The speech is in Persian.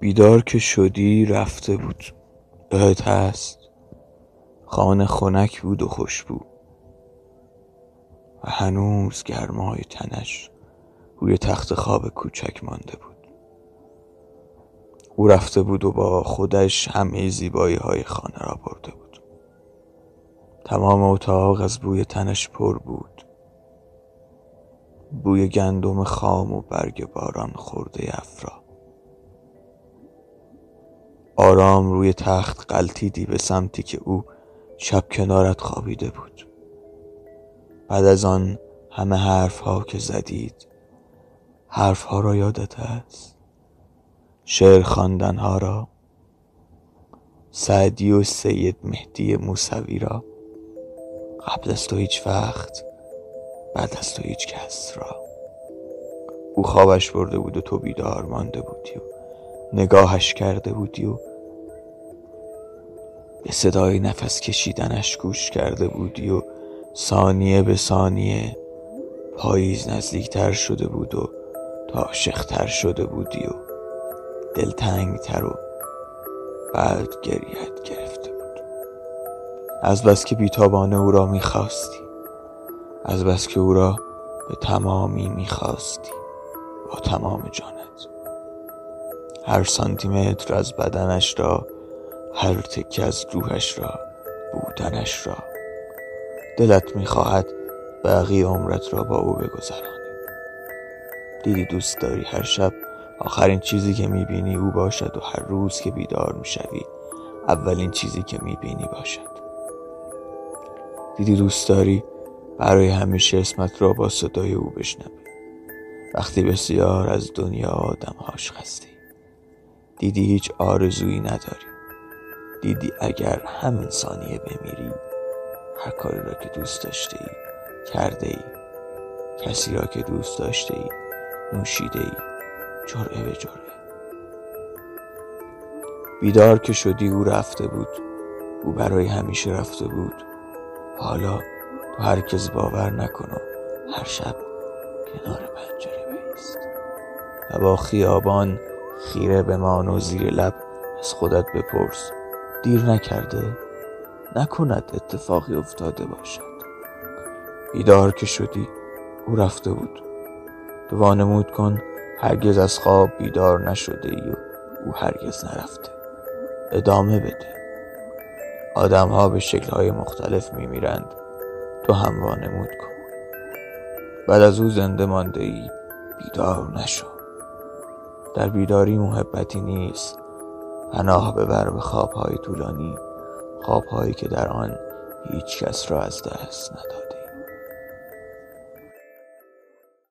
بیدار که شدی رفته بود. یادت هست. خانه خنک بود و خوشبو و هنوز گرمای تنش روی تخت خواب کوچک مانده بود. او رفته بود و با خودش همه زیبایی های خانه را برده بود. تمام اتاق از بوی تنش پر بود. بوی گندم خام و برگ باران خورده افرا. آرام روی تخت قلتیدی به سمتی که او شب کنارت خوابیده بود. بعد از آن همه حرف ها که زدید حرف ها را یادت است شعر خواندن ها را سعدی و سید مهدی موسوی را قبل از تو هیچ وقت بعد از تو هیچ کس را. او خوابش برده بود و تو بیدار مانده بودی و نگاهش کرده بودی و به صدای نفس کشیدنش گوش کرده بودی و ثانیه به ثانیه پاییز نزدیکتر شده بود و تا عاشقتر شده بودی و دلتنگتر و بعد گریت گرفته بود. از بس که بیتابانه او را می‌خواستی از بس که او را به تمامی می‌خواستی با تمام جانت. هر سانتیمتر از بدنش را هر تکه از روحش را بودنش را. دلت می‌خواهد بقیه عمرت را با او بگذرانی. دیدی دوست داری هر شب آخرین چیزی که می‌بینی او باشد و هر روز که بیدار می‌شوی اولین چیزی که می‌بینی باشد. دیدی دوست داری برای همیشه اسمت را با صدای او بشنوی. وقتی بسیار از دنیا آدمهاش خستی دیدی هیچ آرزویی نداری. دیدی اگر همین ثانیه بمیری؟ هر کاری را که دوست داشته ای کرده ای کسی را که دوست داشته ای نوشیده ای جرعه به جرعه. بیدار که شدی او رفته بود. او برای همیشه رفته بود. حالا تو هرکس باور نکنم هر شب کنار پنجره بیست. و با خیابان خیره بمان و زیر لب از خودت بپرس. دیر نکرده نکند اتفاقی افتاده باشد. بیدار که شدی او رفته بود. تو وانمود کن هرگز از خواب بیدار نشده ای و او هرگز نرفته. ادامه بده. آدم ها به شکل های مختلف می میرند تو هم وانمود کن. بعد از او زنده مانده ای بیدار نشو. در بیداری محبتی نیست. پناه ببر به خوابهای طولانی خوابهایی که در آن هیچ کس را از دست نداده.